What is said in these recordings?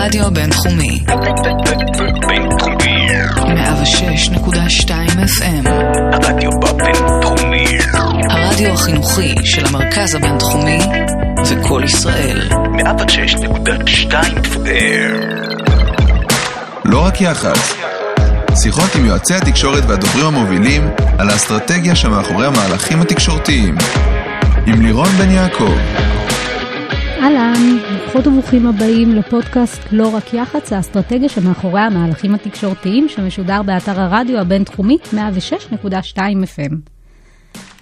הרדיו הבינתחומי. בינתחומי. 106.2 FM. הרדיו בבינתחומי. הרדיו החינוכי של המרכז הבינתחומי זה קול ישראל. 106.2 FM. לא רק יח"צ. שיחות עם יועצי התקשורת והדוברים המובילים על האסטרטגיה שמאחורי המהלכים התקשורתיים. עם לירון בן יעקב. אהלן, ברוכות וברוכים הבאים לפודקאסט לא רק יח"צ, האסטרטגיה שמאחורי המהלכים התקשורתיים שמשודר באתר הרדיו הבינתחומי 106.2 FM.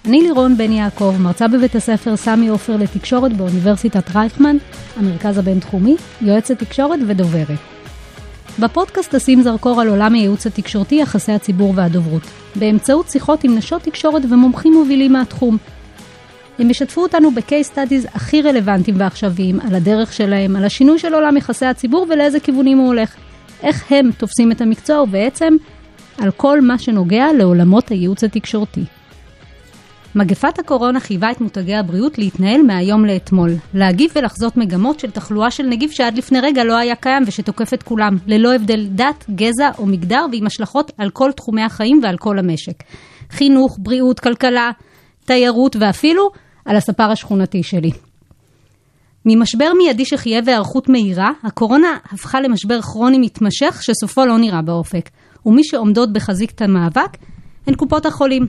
אני לירון בן יעקב, מרצה בבית הספר סמי עופר לתקשורת באוניברסיטת רייכמן, המרכז הבינתחומי, יועצת תקשורת ודוברת. בפודקאסט אשים זרקור על עולם הייעוץ התקשורתי, יחסי הציבור והדוברות, באמצעות שיחות עם נשות תקשורת ומומחים מובילים מהתחום. הם ישתפו אותנו ב-case studies הכי רלוונטיים ועכשוויים, על הדרך שלהם, על השינוי של עולם יחסי הציבור ולאיזה כיוונים הוא הולך. איך הם תופסים את המקצוע ובעצם על כל מה שנוגע לעולמות הייעוץ התקשורתי. מגפת הקורונה חייבה את מותגי הבריאות להתנהל מהיום לאתמול, להגיב ולחזות מגמות של תחלואה של נגיף שעד לפני רגע לא היה קיים ושתוקף את כולם, ללא הבדל דת, גזע או מגדר ועם השלכות על כל תחומי החיים ועל כל המשק. חינוך, בריאות, כלכלה, תיירות ואפילו על הספר השכונתי שלי. ממשבר מיידי שחייב היערכות מהירה, הקורונה הפכה למשבר כרוני מתמשך שסופו לא נראה באופק, ומי שעומדות בחזית המאבק הן קופות החולים.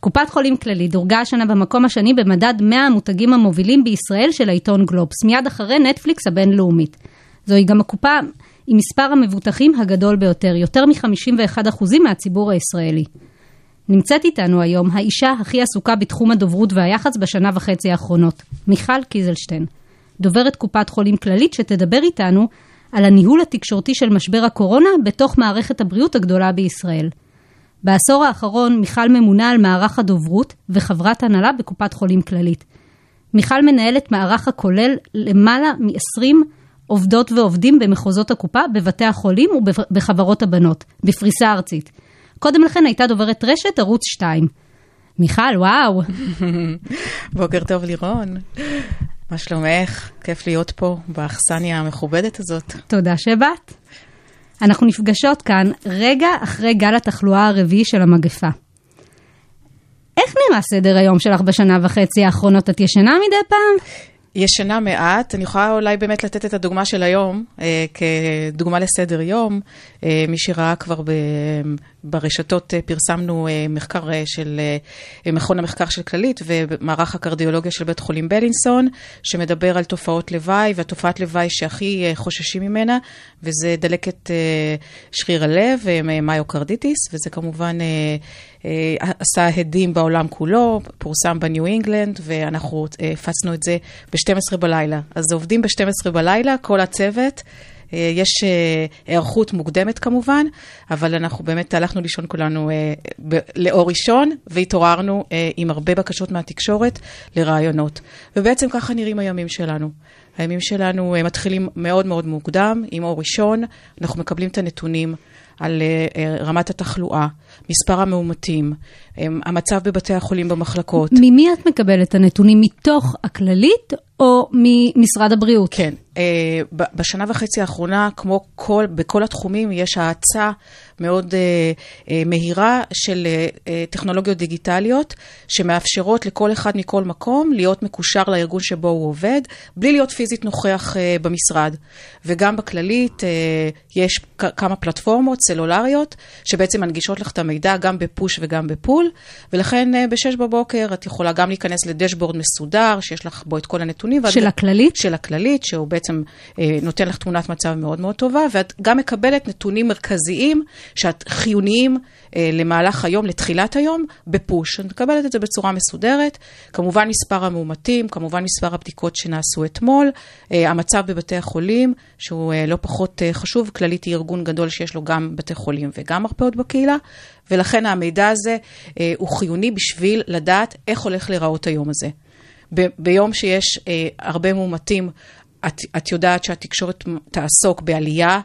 קופת חולים כללית דורגה השנה במקום השני במדד 100 המותגים המובילים בישראל של העיתון גלובס, מיד אחרי נטפליקס הבינלאומית. זוהי גם הקופה עם מספר המבוטחים הגדול ביותר, יותר מ-51% מהציבור הישראלי. נמצאת איתנו היום האישה הכי עסוקה בתחום הדוברות והיח"צ בשנה וחצי האחרונות, מיכל קיזלשטיין, דוברת קופת חולים כללית שתדבר איתנו על הניהול התקשורתי של משבר הקורונה בתוך מערכת הבריאות הגדולה בישראל. בעשור האחרון מיכל ממונה על מערך הדוברות וחברת הנהלה בקופת חולים כללית. מיכל מנהלת מערך הכולל למעלה מ-20 עובדות ועובדים במחוזות הקופה, בבתי החולים ובחברות הבנות, בפריסה ארצית. קודם לכן הייתה דוברת רשת ערוץ 2. מיכל, וואו. בוקר טוב לירון. מה שלומך? כיף להיות פה באכסניה המכובדת הזאת. תודה שבאת. אנחנו נפגשות כאן רגע אחרי גל התחלואה הרביעי של המגפה. איך נראה סדר היום שלך בשנה וחצי האחרונות? את ישנה מדי פעם? ישנה מעט, אני יכולה אולי באמת לתת את הדוגמה של היום, אה, כדוגמה לסדר יום. אה, מי שראה כבר ב, ברשתות, אה, פרסמנו אה, מחקר אה, של מכון המחקר של כללית ומערך הקרדיולוגיה של בית חולים בלינסון, שמדבר על תופעות לוואי, והתופעת לוואי שהכי חוששים ממנה, וזה דלקת שריר הלב, מיוקרדיטיס, וזה כמובן עשה הדים בעולם כולו, פורסם בניו אינגלנד, ואנחנו הפצנו את זה ב-12 בלילה. אז עובדים ב-12 בלילה, כל הצוות. אה, יש אה, היערכות מוקדמת כמובן, אבל אנחנו באמת הלכנו לישון כולנו אה, לאור ראשון, והתעוררנו עם הרבה בקשות מהתקשורת לרעיונות. ובעצם ככה נראים הימים שלנו. הימים שלנו מתחילים מאוד מאוד מוקדם, עם אור ראשון, אנחנו מקבלים את הנתונים. על רמת התחלואה, מספר המאומתים, המצב בבתי החולים במחלקות. ממי את מקבלת את הנתונים? מתוך הכללית או ממשרד הבריאות? כן. אה, בשנה וחצי האחרונה, כמו כל, בכל התחומים, יש האצה מאוד אה, אה, מהירה של טכנולוגיות דיגיטליות, שמאפשרות לכל אחד מכל מקום להיות מקושר לארגון שבו הוא עובד, בלי להיות פיזית נוכח במשרד. וגם בכללית יש כמה פלטפורמות סלולריות, שבעצם מנגישות לך את המידע גם בפוש וגם בפול, ולכן ב-6 בבוקר את יכולה גם להיכנס לדשבורד מסודר, שיש לך בו את כל הנתונים. של הכללית? של הכללית, שהוא בעצם אה, נותן לך תמונת מצב מאוד מאוד טובה, ואת גם מקבלת נתונים מרכזיים שאת חיוניים אה, למהלך היום, לתחילת היום, בפוש. את מקבלת את זה בצורה מסודרת. כמובן מספר המאומתים, כמובן מספר הבדיקות שנעשו אתמול, אה, המצב בבתי החולים, שהוא אה, לא פחות אה, חשוב, כללית היא ארגון גדול שיש לו גם בתי חולים וגם מרפאות בקהילה, ולכן המידע הזה אה, הוא חיוני בשביל לדעת איך הולך להיראות היום הזה. ב- ביום שיש אה, הרבה מאומתים, את, את יודעת שהתקשורת תעסוק בעלייה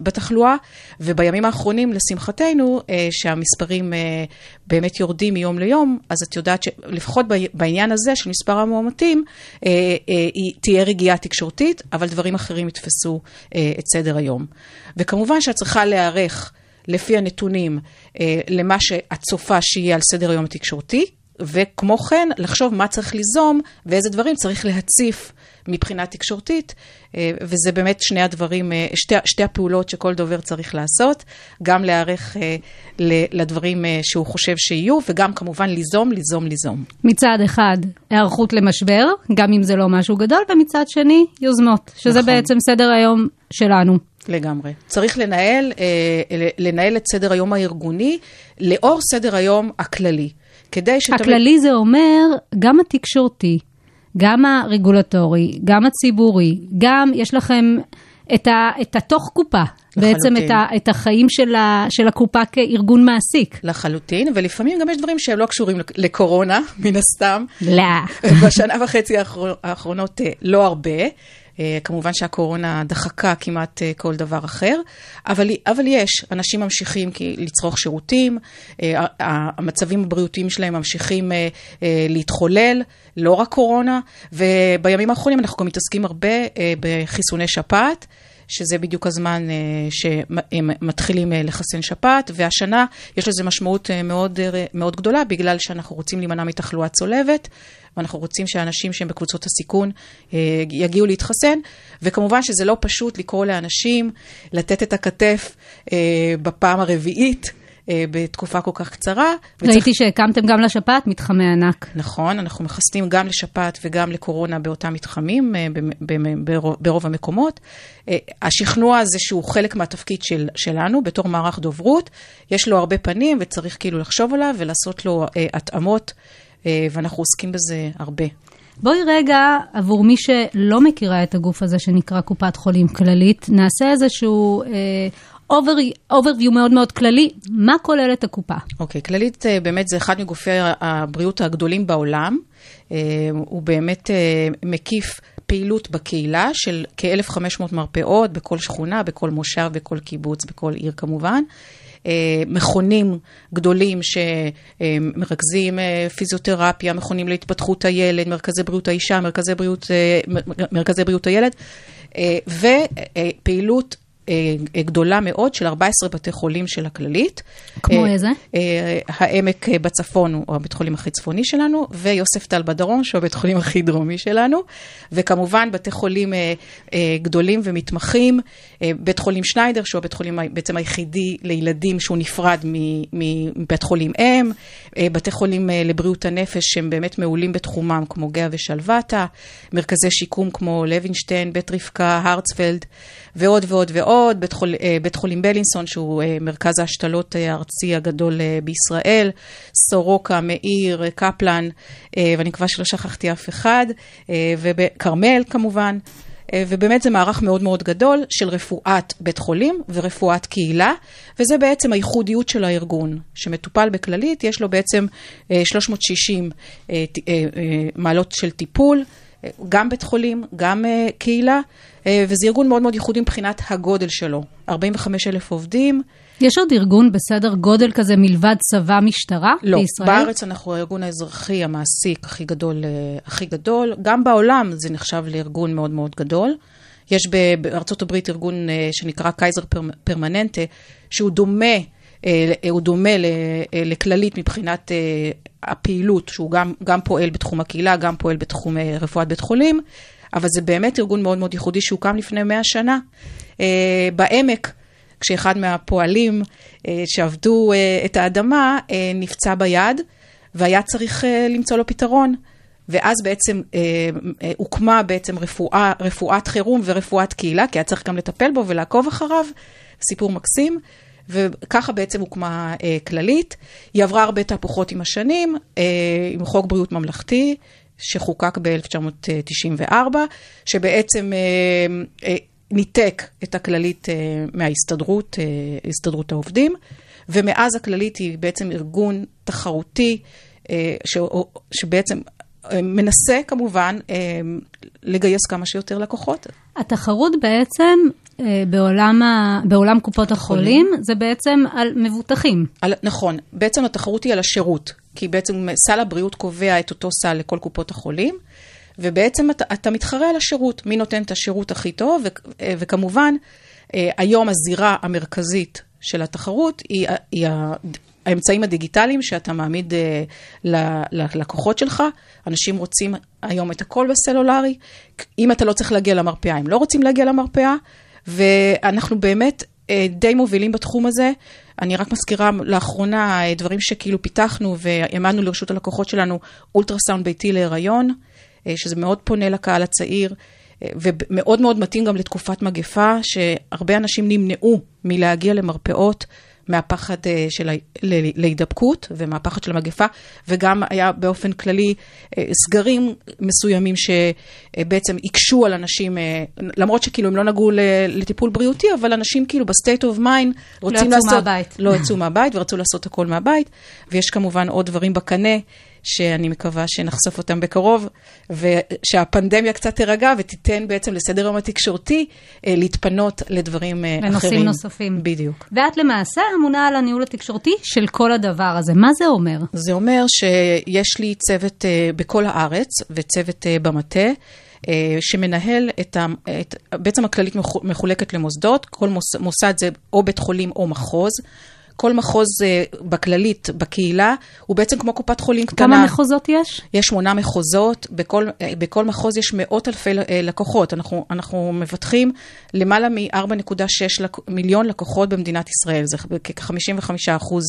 בתחלואה, ובימים האחרונים, לשמחתנו, אה, שהמספרים אה, באמת יורדים מיום ליום, אז את יודעת שלפחות בעניין הזה של מספר המאומתים, תהיה רגיעה תקשורתית, אבל דברים אחרים יתפסו את סדר היום. וכמובן שאת צריכה להיערך. לפי הנתונים למה שאת צופה שיהיה על סדר היום התקשורתי, וכמו כן, לחשוב מה צריך ליזום ואיזה דברים צריך להציף מבחינה תקשורתית, אה, וזה באמת שני הדברים, אה, שתי, שתי הפעולות שכל דובר צריך לעשות, גם להיערך אה, לדברים שהוא חושב שיהיו, וגם כמובן ליזום, ליזום, ליזום. מצד אחד, היערכות למשבר, גם אם זה לא משהו גדול, ומצד שני, יוזמות, שזה נכון. בעצם סדר היום שלנו. לגמרי. צריך לנהל, לנהל את סדר היום הארגוני לאור סדר היום הכללי. כדי שתמיד... הכללי זה אומר גם התקשורתי, גם הרגולטורי, גם הציבורי, גם יש לכם את, ה, את התוך קופה, לחלוטין. בעצם את, ה, את החיים של, ה, של הקופה כארגון מעסיק. לחלוטין, ולפעמים גם יש דברים שהם לא קשורים לקורונה, מן הסתם. לא. בשנה וחצי האחרונות אה, לא הרבה. אה, כמובן שהקורונה דחקה כמעט אה, כל דבר אחר, אבל, אבל יש, אנשים ממשיכים לצרוך שירותים, אה, המצבים הבריאותיים שלהם ממשיכים להתחולל, לא רק קורונה, ובימים האחרונים אנחנו גם מתעסקים הרבה בחיסוני שפעת. שזה בדיוק הזמן שהם מתחילים לחסן שפעת, והשנה יש לזה משמעות מאוד, מאוד גדולה, בגלל שאנחנו רוצים להימנע מתחלואה צולבת, ואנחנו רוצים שאנשים שהם בקבוצות הסיכון אה, יגיעו להתחסן, וכמובן שזה לא פשוט לקרוא לאנשים לתת את הכתף אה, בפעם הרביעית. אה, בתקופה כל כך קצרה. ראיתי וצריך... שהקמתם גם לשפעת מתחמי ענק. נכון, אנחנו מחסנים גם לשפעת וגם לקורונה באותם מתחמים, ברוב, ברוב המקומות. השכנוע הזה שהוא חלק מהתפקיד של, שלנו בתור מערך דוברות, יש לו הרבה פנים וצריך כאילו לחשוב עליו ולעשות לו התאמות אה, ואנחנו עוסקים בזה הרבה. בואי רגע, עבור מי שלא מכירה את הגוף הזה שנקרא קופת חולים כללית, נעשה איזשהו אה, overview מאוד מאוד כללי, מה כוללת הקופה? אוקיי, okay, כללית אה, באמת זה אחד מגופי הבריאות הגדולים בעולם. אה, הוא באמת אה, מקיף פעילות בקהילה של כ-1,500 מרפאות בכל שכונה, בכל מושב, בכל קיבוץ, בכל עיר כמובן. מכונים גדולים שמרכזים פיזיותרפיה, מכונים להתפתחות הילד, מרכזי בריאות האישה, מרכזי בריאות, מרכזי בריאות הילד, ופעילות גדולה מאוד של 14 בתי חולים של הכללית. כמו אה, איזה? אה, העמק בצפון הוא הבית חולים הכי צפוני שלנו, ויוסף טל בדרום, שהוא הבית חולים הכי דרומי שלנו, וכמובן בתי חולים גדולים ומתמחים, בית חולים שניידר, שהוא הבית חולים בעצם היחידי לילדים שהוא נפרד מבית חולים אם, בתי חולים לבריאות הנפש שהם באמת מעולים בתחומם, כמו גאה ושלוותה, מרכזי שיקום כמו לוינשטיין, בית רבקה, הרצפלד, ועוד ועוד ועוד. בית, חול, אה, בית חולים בלינסון, שהוא אה, מרכז ההשתלות אה, הארצי הגדול בישראל, סורוקה, מאיר, קפלן, ואני מקווה שלא שכחתי אף אחד, וכרמל כמובן. ובאמת זה מערך מאוד מאוד גדול של רפואת בית חולים ורפואת קהילה, וזה בעצם הייחודיות של הארגון, שמטופל בכללית, יש לו בעצם 360 מעלות של טיפול, גם בית חולים, גם קהילה. אה, וזה ארגון מאוד מאוד ייחודי מבחינת הגודל שלו. 45 אלף עובדים. יש עוד ארגון בסדר גודל כזה מלבד צבא משטרה לא, בישראל? לא, בארץ אנחנו הארגון האזרחי המעסיק הכי גדול, אה, הכי גדול. גם בעולם זה נחשב לארגון מאוד מאוד גדול. יש בארצות הברית ארגון אה, שנקרא קייזר פרמננטה, שהוא דומה, הוא דומה לכללית מבחינת הפעילות, שהוא גם, גם פועל בתחום הקהילה, גם פועל בתחום רפואת בית חולים. אבל זה באמת ארגון מאוד מאוד ייחודי שהוקם לפני מאה שנה. אה, בעמק, כשאחד מהפועלים אה, שעבדו אה, את האדמה נפצע ביד, והיה צריך למצוא לו פתרון. ואז בעצם אה, אה, הוקמה בעצם רפואה, רפואת חירום ורפואת קהילה, כי היה צריך גם לטפל בו ולעקוב אחריו, סיפור מקסים. וככה בעצם הוקמה אה, כללית. היא עברה הרבה תהפוכות עם השנים, אה, עם חוק בריאות ממלכתי, שחוקק ב-1994, שבעצם אה, אה, ניתק את הכללית אה, מההסתדרות, הסתדרות העובדים, ומאז הכללית היא בעצם ארגון תחרותי, שבעצם אה, מנסה כמובן אה, לגייס כמה שיותר לקוחות. התחרות בעצם אה, בעולם, ה... בעולם קופות החולים, זה בעצם על מבוטחים. על, נכון, בעצם התחרות היא על השירות, כי בעצם סל הבריאות קובע את אותו סל לכל קופות החולים, ובעצם אתה, אתה מתחרה על השירות, מי נותן את השירות הכי טוב, ו, אה, וכמובן, אה, היום הזירה המרכזית של התחרות היא, היא האמצעים הדיגיטליים שאתה מעמיד ללקוחות שלך. אנשים רוצים היום את הכל בסלולרי. אם אתה לא צריך להגיע למרפאה, הם לא רוצים להגיע למרפאה. ואנחנו באמת אה, די מובילים בתחום הזה. אני רק מזכירה לאחרונה אה, דברים שכאילו פיתחנו והעמדנו לרשות הלקוחות שלנו, אולטרסאונד ביתי להיריון, אה, שזה מאוד פונה לקהל הצעיר. ומאוד מאוד מתאים גם לתקופת מגפה, שהרבה אנשים נמנעו מלהגיע למרפאות מהפחד אה, של להידבקות ומהפחד של המגפה, וגם היה באופן כללי אה, סגרים מסוימים שבעצם הקשו על אנשים, אה, למרות שכאילו הם לא נגעו לטיפול בריאותי, אבל אנשים כאילו ב state of mind רוצים לא לעשות... לא יצאו מהבית. לא יצאו מהבית ורצו לעשות הכל מהבית, ויש כמובן עוד דברים בקנה. שאני מקווה שנחשוף אותם בקרוב, ושהפנדמיה קצת תירגע ותיתן בעצם לסדר היום התקשורתי אה, להתפנות לדברים אה, לנושאים אחרים. לנושאים נוספים. בדיוק. ואת למעשה אמונה על הניהול התקשורתי של כל הדבר הזה. מה זה אומר? זה אומר שיש לי צוות אה, בכל הארץ וצוות במטה. שמנהל את ה... את, בעצם הכללית מחולקת למוסדות, כל מוס, מוסד זה או בית חולים או מחוז. כל מחוז אה, בכללית, בקהילה, הוא בעצם כמו קופת חולים קטנה. כמה מחוזות יש? יש שמונה מחוזות, בכל, אה, בכל מחוז יש מאות אלפי אה, לקוחות. אנחנו, אנחנו מבטחים למעלה מ-4.6 מיליון לקוחות במדינת ישראל, זה כ-55 אחוז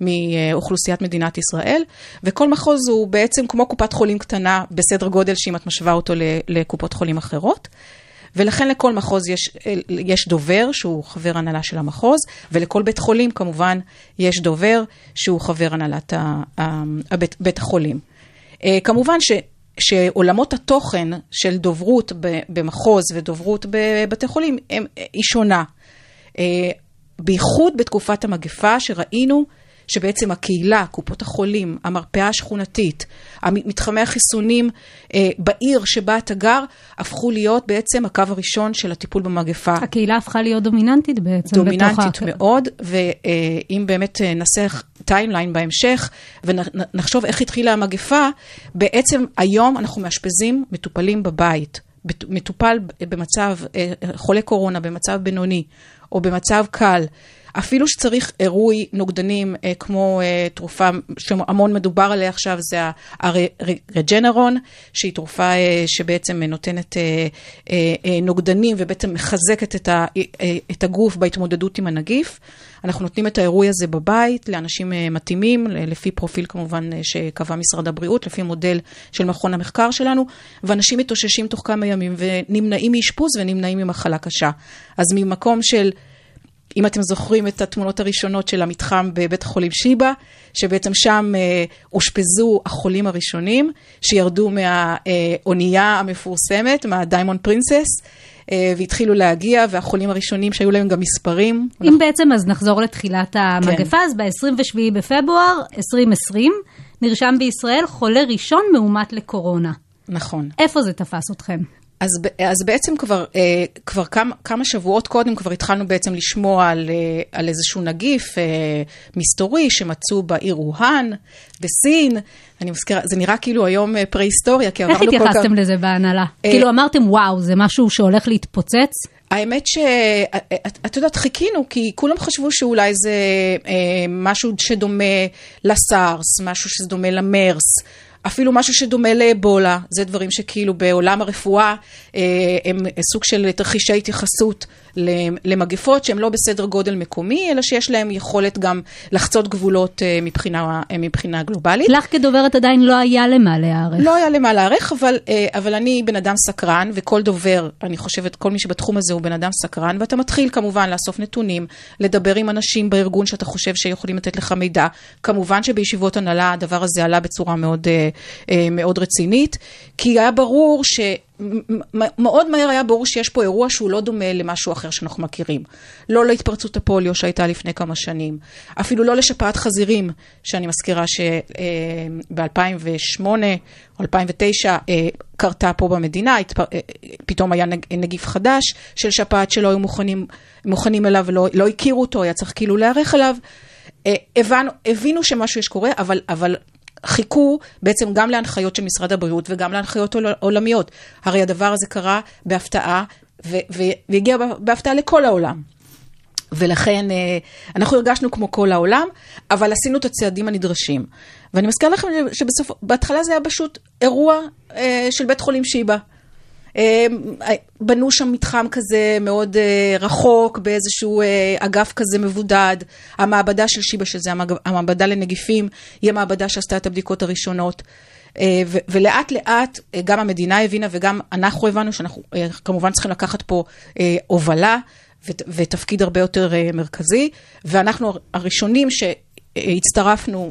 מאוכלוסיית מדינת ישראל, וכל מחוז הוא בעצם כמו קופת חולים קטנה בסדר גודל שאם את משווה אותו לקופות חולים אחרות. ולכן לכל מחוז יש, יש דובר שהוא חבר הנהלה של המחוז, ולכל בית חולים כמובן יש דובר שהוא חבר הנהלת ה, ה, הבית, בית החולים. אה, כמובן ש... שעולמות התוכן של דוברות במחוז ודוברות בבתי חולים הם, היא שונה. אה, בייחוד בתקופת המגפה שראינו שבעצם הקהילה, קופות החולים, המרפאה השכונתית, מתחמי החיסונים אה, בעיר שבה אתה גר, הפכו להיות בעצם הקו הראשון של הטיפול במגפה. הקהילה הפכה להיות דומיננטית בעצם. דומיננטית בתוך מאוד, ואם באמת אה, נעשה timeline בהמשך ונחשוב איך התחילה המגפה, בעצם היום אנחנו מאשפזים מטופלים בבית. מטופל במצב, אה, חולה קורונה במצב בינוני או במצב קל, אפילו שצריך עירוי נוגדנים, אה, כמו אה, תרופה שהמון מדובר עליה עכשיו, זה הרג'נרון, שהיא תרופה אה, שבעצם נותנת אה, אה, אה, נוגדנים ובעצם מחזקת את, ה, אה, את הגוף בהתמודדות עם הנגיף. אנחנו נותנים את העירוי הזה בבית לאנשים אה, מתאימים, לפי פרופיל כמובן אה, שקבע משרד הבריאות, לפי מודל של מכון המחקר שלנו, ואנשים מתאוששים תוך כמה ימים ונמנעים מאשפוז ונמנעים ממחלה קשה. אז ממקום של... אם אתם זוכרים את התמונות הראשונות של המתחם בבית החולים שיבא, שבעצם שם אה, אושפזו החולים הראשונים, שירדו מהאונייה המפורסמת, מהדיימונד פרינסס. אה, והתחילו להגיע, והחולים הראשונים שהיו להם גם מספרים. אם אנחנו... בעצם אז נחזור לתחילת המגפה, כן. אז ב-27 בפברואר 2020 נרשם בישראל חולה ראשון מאומת לקורונה. נכון. איפה זה תפס אתכם? אז, אז בעצם כבר, אה, כבר כמה, כמה שבועות קודם כבר התחלנו בעצם לשמוע על, אה, על איזשהו נגיף אה, מסתורי שמצאו בעיר ווהאן, בסין. אני מזכירה, זה נראה כאילו היום אה, פרה-היסטוריה, כי עברנו כל כך... איך התייחסתם לזה בהנהלה? אה, כאילו אמרתם, וואו, זה משהו שהולך להתפוצץ? האמת שאת יודעת, חיכינו, כי כולם חשבו שאולי זה אה, משהו שדומה לסארס, משהו שדומה למרס. אפילו משהו שדומה לאבולה, זה דברים שכאילו בעולם הרפואה אה, הם סוג של תרחישי התייחסות למגפות שהן לא בסדר גודל מקומי, אלא שיש להן יכולת גם לחצות גבולות אה, מבחינה, אה, מבחינה גלובלית. לך כדוברת עדיין לא היה למה להיערך. לא היה למה להיערך, אבל, אבל אני בן אדם סקרן, וכל דובר, אני חושבת, כל מי שבתחום הזה הוא בן אדם סקרן, ואתה מתחיל כמובן לאסוף נתונים, לדבר עם אנשים בארגון שאתה חושב שיכולים לתת לך מידע. כמובן שבישיבות הנהלה הדבר הזה עלה בצורה מאוד... אה, מאוד רצינית, כי היה ברור ש... מאוד מהר היה ברור שיש פה אירוע שהוא לא דומה למשהו אחר שאנחנו מכירים. לא להתפרצות הפוליו שהייתה לפני כמה שנים, אפילו לא לשפעת חזירים, שאני מזכירה שב-2008 או 2009 אה, קרתה פה במדינה. אה, פתאום היה נג- נגיף חדש של שפעת שלא היו מוכנים, מוכנים אליו ולא לא הכירו אותו, היה צריך כאילו להיערך אליו. אה, הבנו, הבינו שמשהו יש קורה, אבל, אבל חיכו בעצם גם להנחיות של משרד הבריאות וגם להנחיות עול- עולמיות. הרי הדבר הזה קרה בהפתעה, והגיע בהפתעה לכל העולם. ולכן אה, אנחנו הרגשנו כמו כל העולם, אבל עשינו את הצעדים הנדרשים. ואני מזכירה לכם שבסוף, בהתחלה זה היה פשוט אירוע אה, של בית חולים שיבא. אה, בנו שם מתחם כזה מאוד אה, רחוק, באיזשהו אה, אגף כזה מבודד. המעבדה של שיבא, שזה המעבדה לנגיפים, היא המעבדה שעשתה את הבדיקות הראשונות. ולאט לאט גם המדינה הבינה וגם אנחנו הבנו שאנחנו כמובן צריכים לקחת פה הובלה ות- ותפקיד הרבה יותר מרכזי, ואנחנו הראשונים שהצטרפנו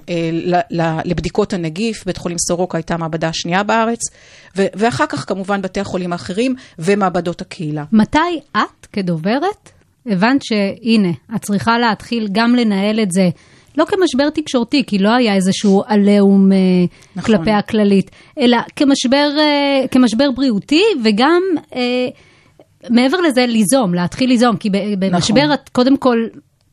אה, ל- ל- לבדיקות הנגיף, בית חולים סורוקה הייתה המעבדה השנייה בארץ, ואחר כך כמובן בתי החולים האחרים ומעבדות הקהילה. מתי את, כדוברת, הבנת שהנה, את צריכה להתחיל גם לנהל את זה, לא כמשבר תקשורתי, כי לא היה איזשהו עליהום אה, נכון. כלפי הכללית, אלא כמשבר, אה, כמשבר בריאותי, וגם אה, מעבר לזה ליזום, להתחיל ליזום, כי במשבר נכון. את קודם כל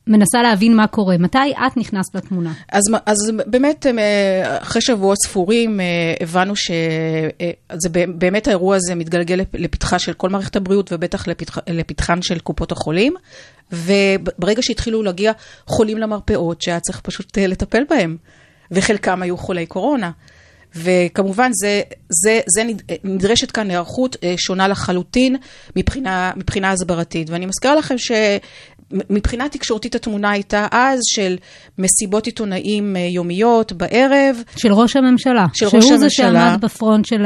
מנסה להבין מה קורה. מתי את נכנסת לתמונה? אז, אז באמת, אה, אחרי שבועות ספורים, אה, הבנו שבאמת האירוע הזה מתגלגל לפ- לפתחה של כל מערכת הבריאות, ובטח לפתח, לפתחן של קופות החולים. וברגע שהתחילו להגיע חולים למרפאות, שהיה צריך פשוט אה, לטפל בהם, וחלקם היו חולי קורונה. וכמובן, זה, זה, זה נד- נדרשת כאן היערכות אה, שונה לחלוטין מבחינה, מבחינה הסברתית. ואני מזכירה לכם שמבחינה תקשורתית התמונה הייתה אז של מסיבות עיתונאים אה, יומיות בערב. של ראש הממשלה. של ראש שהוא זה הממשלה. שעמד בפרונט של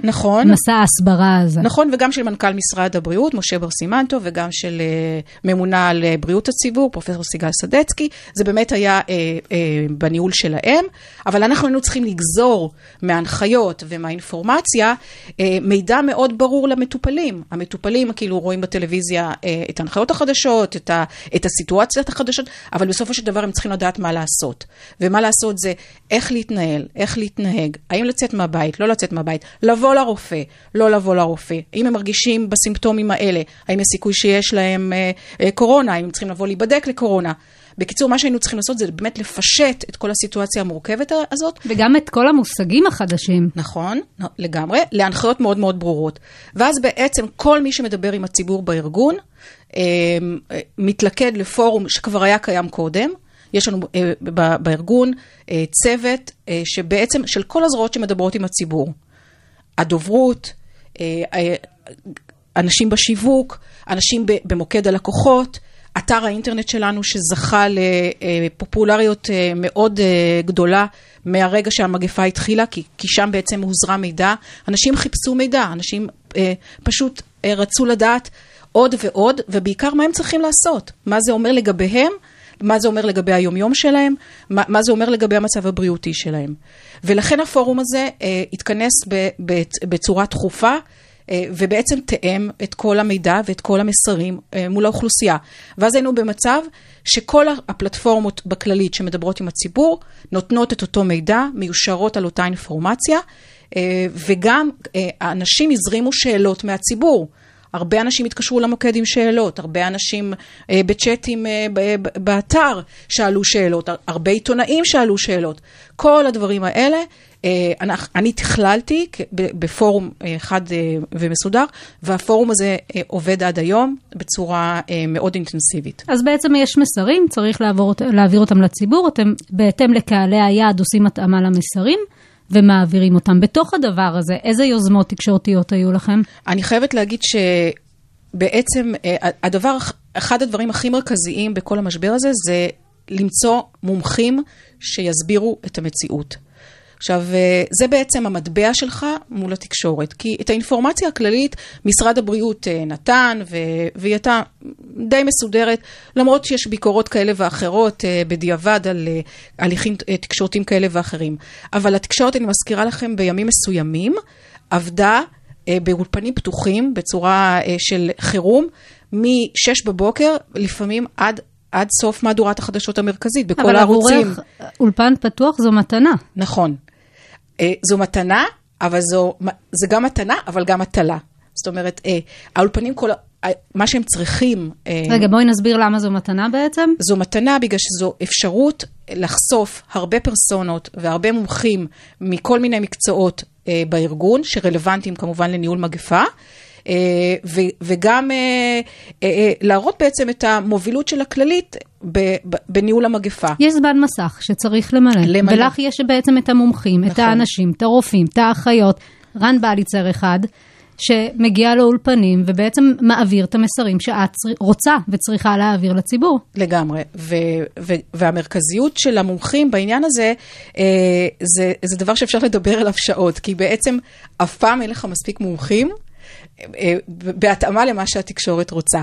נכון. המסע ההסברה הזה. נכון, וגם של מנכ"ל משרד הבריאות, משה בר סימנטו, וגם של uh, ממונה על uh, בריאות הציבור, פרופסור סיגל סדצקי. זה באמת היה uh, uh, בניהול שלהם, אבל אנחנו היינו צריכים לגזור מההנחיות ומהאינפורמציה uh, מידע מאוד ברור למטופלים. המטופלים כאילו רואים בטלוויזיה uh, את ההנחיות החדשות, את, ה, את הסיטואציות החדשות, אבל בסופו של דבר הם צריכים לדעת מה לעשות. ומה לעשות זה איך להתנהל, איך להתנהג, האם לצאת מהבית, לא לצאת מהבית, לבוא לרופא, לא לבוא לרופא, אם הם מרגישים בסימפטומים האלה, האם יש סיכוי שיש להם אה, אה, קורונה, האם הם צריכים לבוא להיבדק לקורונה. בקיצור, מה שהיינו צריכים לעשות זה באמת לפשט את כל הסיטואציה המורכבת הזאת, וגם את כל המושגים החדשים. נכון, לגמרי, להנחיות מאוד מאוד ברורות. ואז בעצם כל מי שמדבר עם הציבור בארגון, מתלכד לפורום שכבר היה קיים קודם. יש לנו אה, בארגון אה, צוות אה, שבעצם, של כל הזרועות שמדברות עם הציבור. הדוברות, אנשים בשיווק, אנשים במוקד הלקוחות, אתר האינטרנט שלנו שזכה לפופולריות מאוד גדולה מהרגע שהמגפה התחילה, כי, כי שם בעצם הוזרם מידע. אנשים חיפשו מידע, אנשים פשוט רצו לדעת עוד ועוד, ובעיקר מה הם צריכים לעשות, מה זה אומר לגביהם. מה זה אומר לגבי היומיום שלהם, מה, מה זה אומר לגבי המצב הבריאותי שלהם. ולכן הפורום הזה אה, התכנס ב, ב, בצורה דחופה, אה, ובעצם תאם את כל המידע ואת כל המסרים אה, מול האוכלוסייה. ואז היינו במצב שכל הפלטפורמות בכללית שמדברות עם הציבור, נותנות את אותו מידע, מיושרות על אותה אינפורמציה, אה, וגם האנשים הזרימו שאלות מהציבור. הרבה אנשים התקשרו למוקד עם שאלות, הרבה אנשים אה, בצ'אטים אה, ב- באתר שאלו שאלות, הרבה עיתונאים שאלו שאלות. כל הדברים האלה, אה, אנחנו- אני תכללתי בפורום אה, אחד אה, ומסודר, והפורום הזה אה, עובד עד היום בצורה אה, מאוד אינטנסיבית. אז בעצם יש מסרים, צריך לעבור, להעביר אותם לציבור, אתם בהתאם לקהלי היעד עושים התאמה למסרים ומעבירים אותם. בתוך הדבר הזה, איזה יוזמות תקשורתיות היו לכם? אני חייבת להגיד שבעצם אה, הדבר, אחד הדברים הכי מרכזיים בכל המשבר הזה זה למצוא מומחים שיסבירו את המציאות. עכשיו, אה, זה בעצם המטבע שלך מול התקשורת, כי את האינפורמציה הכללית משרד הבריאות אה, נתן, ו- והיא הייתה די מסודרת, למרות שיש ביקורות כאלה ואחרות אה, בדיעבד על הליכים תקשורתיים כאלה ואחרים. אבל התקשורת, אני מזכירה לכם, בימים מסוימים עבדה באולפנים פתוחים בצורה של חירום, מ-6 בבוקר, לפעמים עד, עד סוף מהדורת החדשות המרכזית, בכל אבל הערוצים. עבורך אולפן פתוח זו מתנה. נכון. אה, זו מתנה, אבל זו, זה גם מתנה, אבל גם מטלה. זאת אומרת, אה, האולפנים, כל, ה- מה שהם צריכים... אה, רגע, בואי נסביר למה זו מתנה בעצם. זו מתנה בגלל שזו אפשרות לחשוף הרבה פרסונות והרבה מומחים מכל מיני מקצועות אה, בארגון, שרלוונטיים כמובן לניהול מגפה. אה, וגם אה, אה, להראות בעצם את המובילות של הכללית בניהול המגפה. יש זמן מסך שצריך למלא. למלא. ולך יש בעצם את המומחים, את נכון. האנשים, את הרופאים, את האחיות. רן בליצר אחד, שמגיע לאולפנים ובעצם מעביר את המסרים שאת רוצה וצריכה להעביר לציבור. לגמרי, ו- ו- והמרכזיות של המומחים בעניין הזה, אה, זה, זה דבר שאפשר לדבר עליו שעות, כי בעצם אף פעם אין לך מספיק מומחים, בהתאמה למה שהתקשורת רוצה.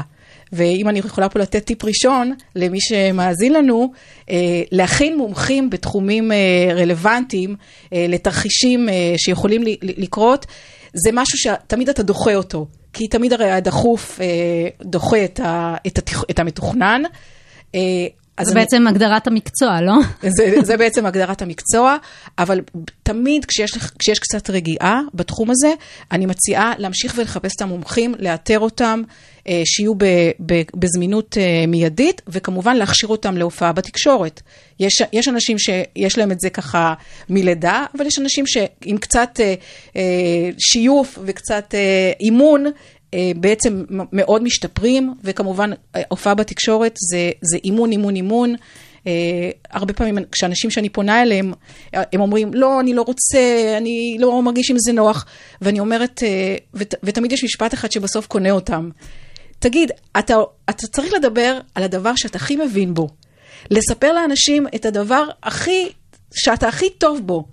ואם אני יכולה פה לתת טיפ ראשון למי שמאזין לנו, אה, להכין מומחים בתחומים אה, רלוונטיים אה, לתרחישים אה, שיכולים לקרות, זה משהו שתמיד אתה דוחה אותו, כי תמיד הרי הדחוף אה, דוחה את המתוכנן. אז זה אני- בעצם הגדרת המקצוע, לא? זה, זה בעצם הגדרת המקצוע, אבל תמיד כשיש, לך- כשיש קצת רגיעה בתחום הזה, אני מציעה להמשיך ולחפש את המומחים, לאתר אותם, אה, שיהיו ב, ב, בזמינות אה, מיידית, וכמובן להכשיר אותם להופעה בתקשורת. יש, יש אנשים שיש להם את זה ככה מלידה, אבל יש אנשים שעם קצת אה, אה, שיוף וקצת אה, אימון, בעצם מ- מאוד משתפרים, וכמובן אה, הופעה בתקשורת זה, זה אימון, אימון, אימון. Uh, הרבה פעמים כשאנשים שאני פונה אליהם, אה, הם אומרים, לא, אני לא רוצה, אני לא מרגיש עם זה נוח. ואני אומרת, uh, ות, ותמיד יש משפט אחד שבסוף קונה אותם. תגיד, אתה, אתה צריך לדבר על הדבר שאתה הכי מבין בו. לספר לאנשים את הדבר הכי, שאתה הכי טוב בו.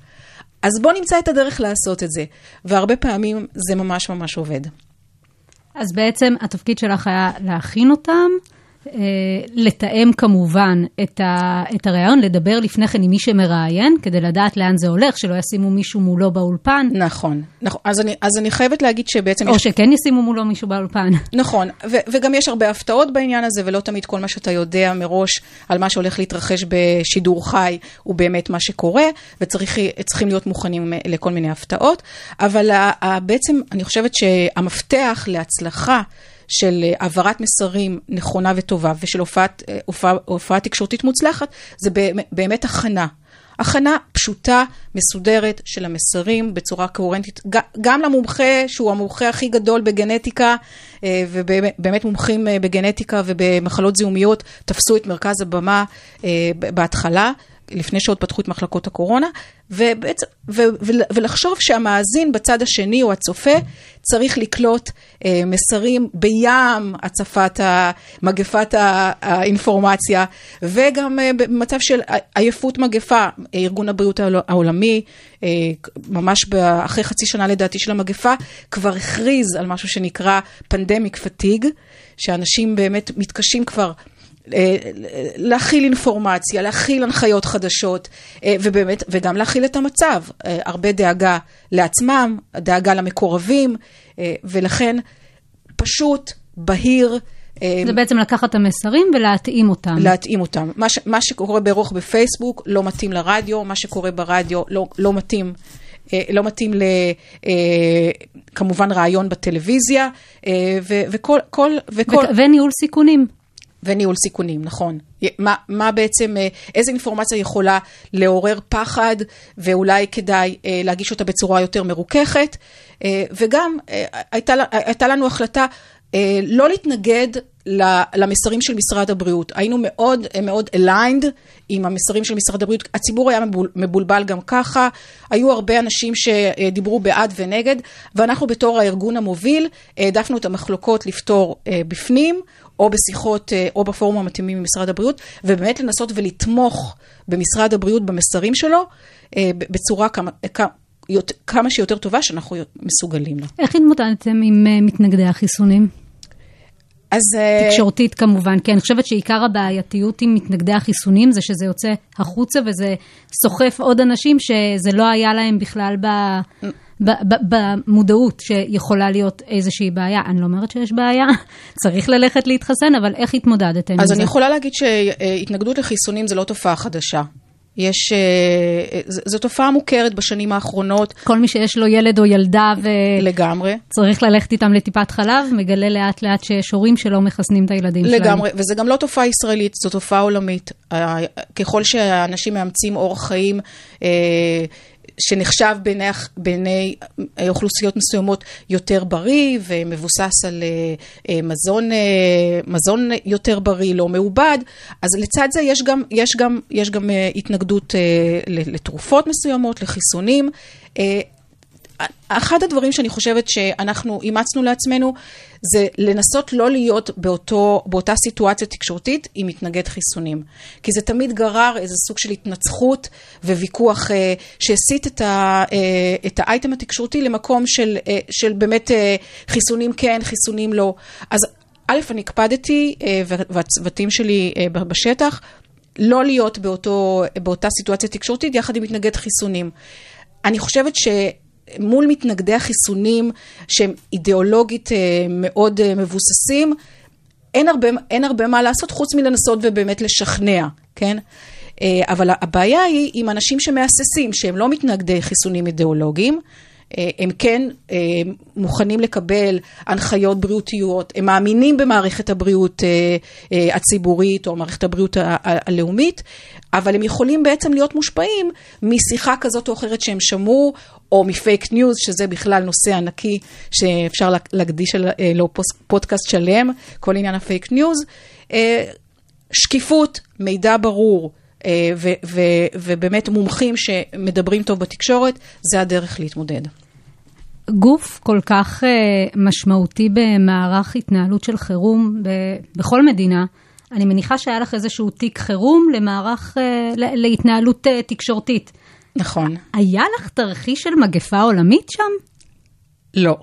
אז בוא נמצא את הדרך לעשות את זה. והרבה פעמים זה ממש ממש עובד. אז בעצם התפקיד שלך היה להכין אותם, לתאם כמובן את, ה, את הרעיון, לדבר לפני כן עם מי שמראיין, כדי לדעת לאן זה הולך, שלא ישימו מישהו מולו באולפן, נכון, נכון. אז אני, אז אני חייבת להגיד שבעצם או יש... שכן ישימו מולו מישהו באולפן. נכון, ו- וגם יש הרבה הפתעות בעניין הזה, ולא תמיד כל מה שאתה יודע מראש על מה שהולך להתרחש בשידור חי הוא באמת מה שקורה, וצריכים להיות מוכנים לכל מיני הפתעות. אבל ה- ה- בעצם אני חושבת שהמפתח להצלחה של אה, העברת מסרים נכונה וטובה, ושל הופעת, אה, הופעה, הופעה תקשורתית מוצלחת, זה באמת, הכנה. הכנה פשוטה, מסודרת של המסרים בצורה קוהרנטית, גם למומחה שהוא המומחה הכי גדול בגנטיקה, אה, ובאמת מומחים בגנטיקה ובמחלות זיהומיות תפסו את מרכז הבמה בהתחלה. לפני שעוד פתחו את מחלקות הקורונה, ובעצם, ו, ו, ולחשוב שהמאזין בצד השני או הצופה צריך לקלוט אה, מסרים בים הצפת מגפת האינפורמציה, וגם אה, במצב של עייפות מגפה. ארגון הבריאות העול- העולמי, אה, ממש אחרי חצי שנה לדעתי של המגפה, כבר הכריז על משהו שנקרא פנדמיק פתיג, שאנשים באמת מתקשים כבר. אה, להכיל אינפורמציה, להכיל הנחיות חדשות, אה, ובאמת, וגם להכיל את המצב. אה, הרבה דאגה לעצמם, דאגה למקורבים, ולכן פשוט, בהיר, זה בעצם לקחת את המסרים ולהתאים אותם. להתאים אותם. מה, ש, מה שקורה ברוך בפייסבוק לא מתאים לרדיו, מה שקורה ברדיו לא, לא מתאים. לא מתאים ל... אה, כמובן רעיון בטלוויזיה, ו- וכל... כל, וכל, וכ- וניהול סיכונים. וניהול סיכונים, נכון. מה, מה בעצם, אה, איזה אינפורמציה יכולה לעורר פחד, ואולי כדאי אה, להגיש אותה בצורה יותר מרוככת. אה, וגם הייתה, הייתה לנו החלטה לא להתנגד למסרים של משרד הבריאות. היינו מאוד מאוד aligned עם המסרים של משרד הבריאות. הציבור היה מבול, מבולבל גם ככה, היו הרבה אנשים שדיברו בעד ונגד, ואנחנו בתור הארגון המוביל העדפנו את המחלוקות לפתור בפנים. או בשיחות, אה, או בפורום המתאימים ממשרד הבריאות, ובאמת לנסות ולתמוך במשרד הבריאות במסרים שלו אה, בצורה כמה, כמה, כמה שיותר טובה שאנחנו מסוגלים לה. איך התמודדתם עם אה, מתנגדי החיסונים? אז... תקשורתית כמובן, כי אני חושבת שעיקר הבעייתיות עם מתנגדי החיסונים זה שזה יוצא החוצה וזה סוחף עוד אנשים שזה לא היה להם בכלל ב... במודעות שיכולה להיות איזושהי בעיה. אני לא אומרת שיש בעיה, צריך ללכת להתחסן, אבל איך התמודדתם עם זה? אז אני יכולה להגיד שהתנגדות לחיסונים זה לא תופעה חדשה. יש, אה, ז- זו תופעה מוכרת בשנים האחרונות כל מי שיש לו ילד או ילדה לגמרי. וצריך ללכת איתם לטיפת חלב, מגלה לאט לאט שיש הורים שלא מחסנים את הילדים שלהם. לגמרי, וזה גם לא תופעה ישראלית, זו תופעה עולמית. ככל שאנשים מאמצים אורח חיים אה, שנחשב בעיני, בעיני אה, אוכלוסיות מסוימות יותר בריא ומבוסס על אה, אה, מזון, מזון יותר בריא, לא מעובד, אז לצד זה יש גם, יש גם, יש גם התנגדות לתרופות מסוימות, לחיסונים. אחד הדברים שאני חושבת שאנחנו אימצנו לעצמנו, זה לנסות לא להיות באותו, באותה סיטואציה תקשורתית עם מתנגד חיסונים. כי זה תמיד גרר איזה סוג של התנצחות וויכוח אה, שהסיט את, אה, את האייטם התקשורתי למקום של, אה, של באמת אה, חיסונים כן, חיסונים לא. אז א', אני הקפדתי, אה, וה- והצוותים שלי אה, בשטח, לא להיות באותו, באותה סיטואציה תקשורתית יחד עם מתנגד חיסונים. אני חושבת שמול מתנגדי החיסונים, שהם אידיאולוגית אה, מאוד אה, מבוססים, אין הרבה, אין הרבה מה לעשות חוץ מלנסות ובאמת לשכנע, כן? אה, אבל הבעיה היא עם אנשים שמהססים, שהם לא מתנגדי חיסונים אידיאולוגיים, הם כן אה, מוכנים לקבל הנחיות בריאותיות, הם מאמינים במערכת הבריאות הציבורית או מערכת הבריאות הלאומית, אבל הם יכולים בעצם להיות מושפעים משיחה כזאת או אחרת שהם שמעו, או מפייק ניוז, שזה בכלל נושא ענקי שאפשר לה- להקדיש אה, לו פודקאסט שלם, כל עניין הפייק ניוז. אה, שקיפות, מידע ברור. אה, ו- ו- ובאמת מומחים שמדברים טוב בתקשורת, זה הדרך להתמודד. גוף כל כך משמעותי במערך התנהלות של חירום ב- בכל מדינה, אני מניחה שהיה לך איזשהו תיק חירום למערך, להתנהלות תקשורתית. נכון. היה לך תרחיש של מגפה עולמית שם? לא.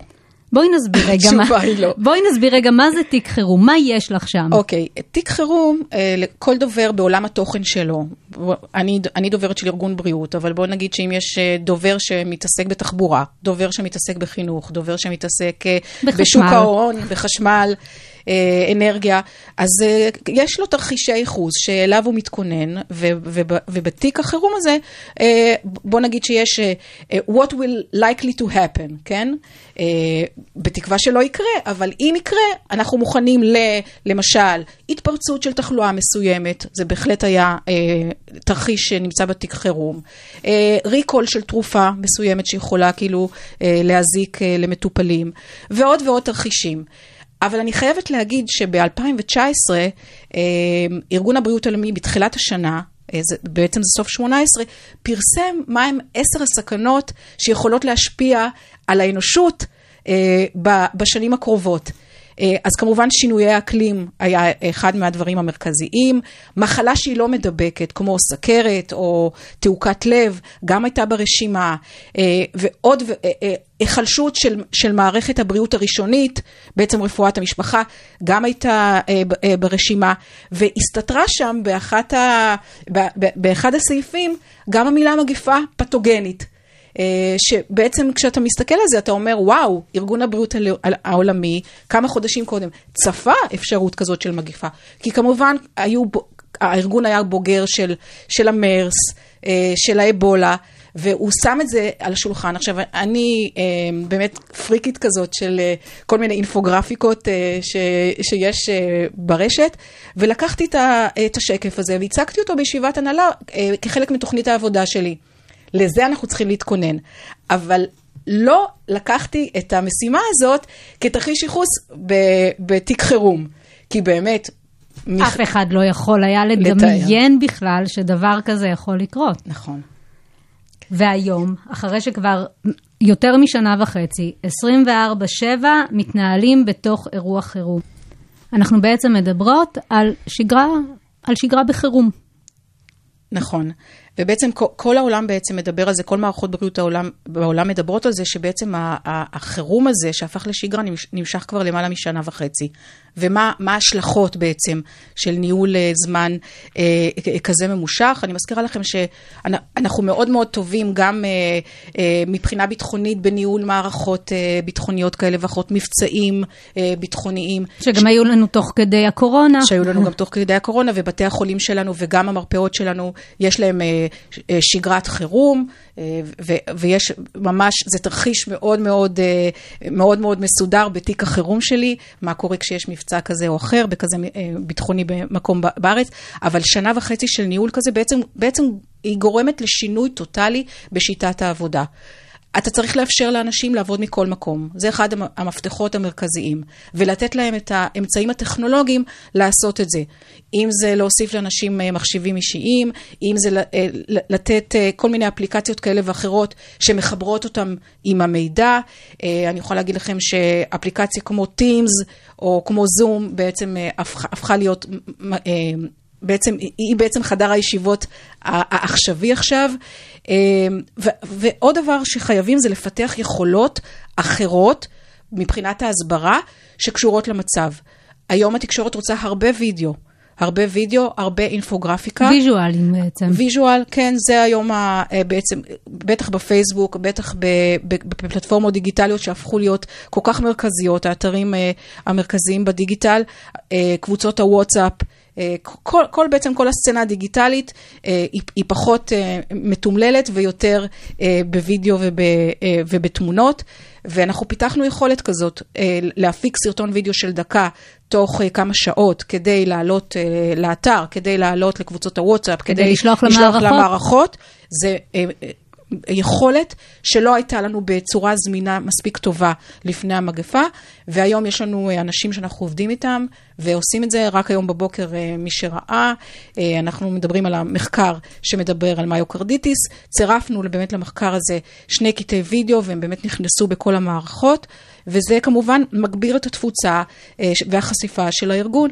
בואי נסביר רגע מה, התשובה היא לא. בואי נסביר רגע מה זה תיק חירום, מה יש לך שם? אוקיי, תיק חירום, אה, לכל דובר בעולם התוכן שלו. אני, אני דוברת של ארגון בריאות, אבל בוא נגיד שאם יש אה, דובר שמתעסק בתחבורה, דובר שמתעסק בחינוך, דובר שמתעסק אה, בחשמל. בשוק ההון, בחשמל, אנרגיה, אז אה, יש לו תרחישי ייחוס שאליו הוא מתכונן, ובתיק החירום הזה, אה, בוא נגיד שיש אה, אה, what will likely to happen, כן? אה, בתקווה שלא יקרה, אבל אם יקרה, אנחנו מוכנים ל, למשל, התפרצות של תחלואה מסוימת, זה בהחלט היה אה, תרחיש שנמצא בתיק חירום, אה, ריקול של תרופה מסוימת שיכולה כאילו אה, להזיק אה, למטופלים, ועוד ועוד תרחישים. אבל אני חייבת להגיד שב-2019, אה, ארגון הבריאות העולמי בתחילת השנה, אה, זה, בעצם זה סוף 18, פרסם מהם עשר הסכנות שיכולות להשפיע על האנושות אה, בשנים הקרובות. אה, אז כמובן שינויי האקלים היה אחד מהדברים המרכזיים. מחלה שהיא לא מדבקת, כמו סכרת או תעוקת לב, גם הייתה ברשימה. אה, ועוד ו- אה, היחלשות של, של מערכת הבריאות הראשונית, בעצם רפואת המשפחה, גם הייתה ברשימה. והסתתרה שם באחת ה, באחד הסעיפים גם המילה מגפה פתוגנית. אה, שבעצם כשאתה מסתכל על זה, אתה אומר, וואו, ארגון הבריאות העולמי, כמה חודשים קודם, צפה אפשרות כזאת של מגיפה. כי כמובן, היו, הארגון היה בוגר של, של המרס, אה, של האבולה, והוא שם את זה על השולחן. עכשיו, אני אה, באמת פריקית כזאת של אה, כל מיני אינפוגרפיקות אה, ש, שיש אה, ברשת, ולקחתי את, ה, את השקף הזה והצגתי אותו בישיבת הנהלה אה, כחלק מתוכנית העבודה שלי. לזה אנחנו צריכים להתכונן. אבל לא לקחתי את המשימה הזאת כתרחיש ייחוס בתיק חירום. כי באמת... אף אחד לא יכול היה לדמיין בכלל שדבר כזה יכול לקרות. נכון. והיום, אחרי שכבר יותר משנה וחצי, 24/7 מתנהלים בתוך אירוע חירום. אנחנו בעצם מדברות על שגרה, על שגרה בחירום. נכון. ובעצם כל, העולם בעצם מדבר על זה, כל מערכות בריאות העולם, בעולם מדברות על זה, שבעצם החירום הזה שהפך לשגרה נמש, נמשך כבר למעלה משנה וחצי. ומה ההשלכות בעצם של ניהול אה, זמן אה, כזה ממושך. אני מזכירה לכם שאנחנו מאוד מאוד טובים גם אה, אה, מבחינה ביטחונית בניהול מערכות אה, ביטחוניות כאלה ואחרות, מבצעים אה, ביטחוניים. שגם ש... היו לנו תוך כדי הקורונה. שהיו לנו גם תוך כדי הקורונה, ובתי החולים שלנו וגם המרפאות שלנו, יש להם אה, אה, שגרת חירום, אה, ו- ויש ממש, זה תרחיש מאוד מאוד, אה, מאוד מאוד מסודר בתיק החירום שלי, מה קורה כשיש מבצע כזה או אחר, בכזה אה, ביטחוני במקום בארץ, אבל שנה וחצי של ניהול כזה, בעצם, בעצם היא גורמת לשינוי טוטאלי בשיטת העבודה. אתה צריך לאפשר לאנשים לעבוד מכל מקום. זה אחד המפתחות המרכזיים. ולתת להם את האמצעים הטכנולוגיים לעשות את זה. אם זה להוסיף לאנשים אה, מחשבים אישיים, אם זה אה, לתת אה, כל מיני אפליקציות כאלה ואחרות שמחברות אותם עם המידע. אני יכולה להגיד לכם שאפליקציה כמו Teams או כמו Zoom בעצם הפכה להיות בעצם, היא בעצם חדר הישיבות העכשווי עכשיו. אמ, ועוד דבר שחייבים זה לפתח יכולות אחרות מבחינת ההסברה שקשורות למצב. היום התקשורת רוצה הרבה וידאו. הרבה וידאו, הרבה אינפוגרפיקה. ויז'ואלים בעצם. visual, כן, זה היום ה, אה, בעצם, בטח בפייסבוק, בטח בפלטפורמות דיגיטליות שהפכו להיות כל כך מרכזיות, האתרים אה, המרכזיים בדיגיטל, אה, קבוצות הוואטסאפ. אה, כל, כל בעצם כל הסצנה הדיגיטלית אה, היא, היא פחות אה, מתומללת ויותר בווידאו וב, ובתמונות. ואנחנו פיתחנו יכולת כזאת, להפיק סרטון וידאו של דקה תוך כמה שעות כדי לעלות לאתר, כדי לעלות לקבוצות הוואטסאפ, כדי, כדי לשלוח, לשלוח למערכות. למערכות. זה יכולת שלא הייתה לנו בצורה זמינה מספיק טובה לפני המגפה, והיום יש לנו אה, אנשים שאנחנו עובדים איתם ועושים את זה. רק היום בבוקר, אה, מי שראה, אה, אנחנו מדברים על המחקר שמדבר על מיוקרדיטיס. צירפנו באמת למחקר הזה שני קטעי וידאו, והם באמת נכנסו בכל המערכות, וזה כמובן מגביר את התפוצה והחשיפה של הארגון.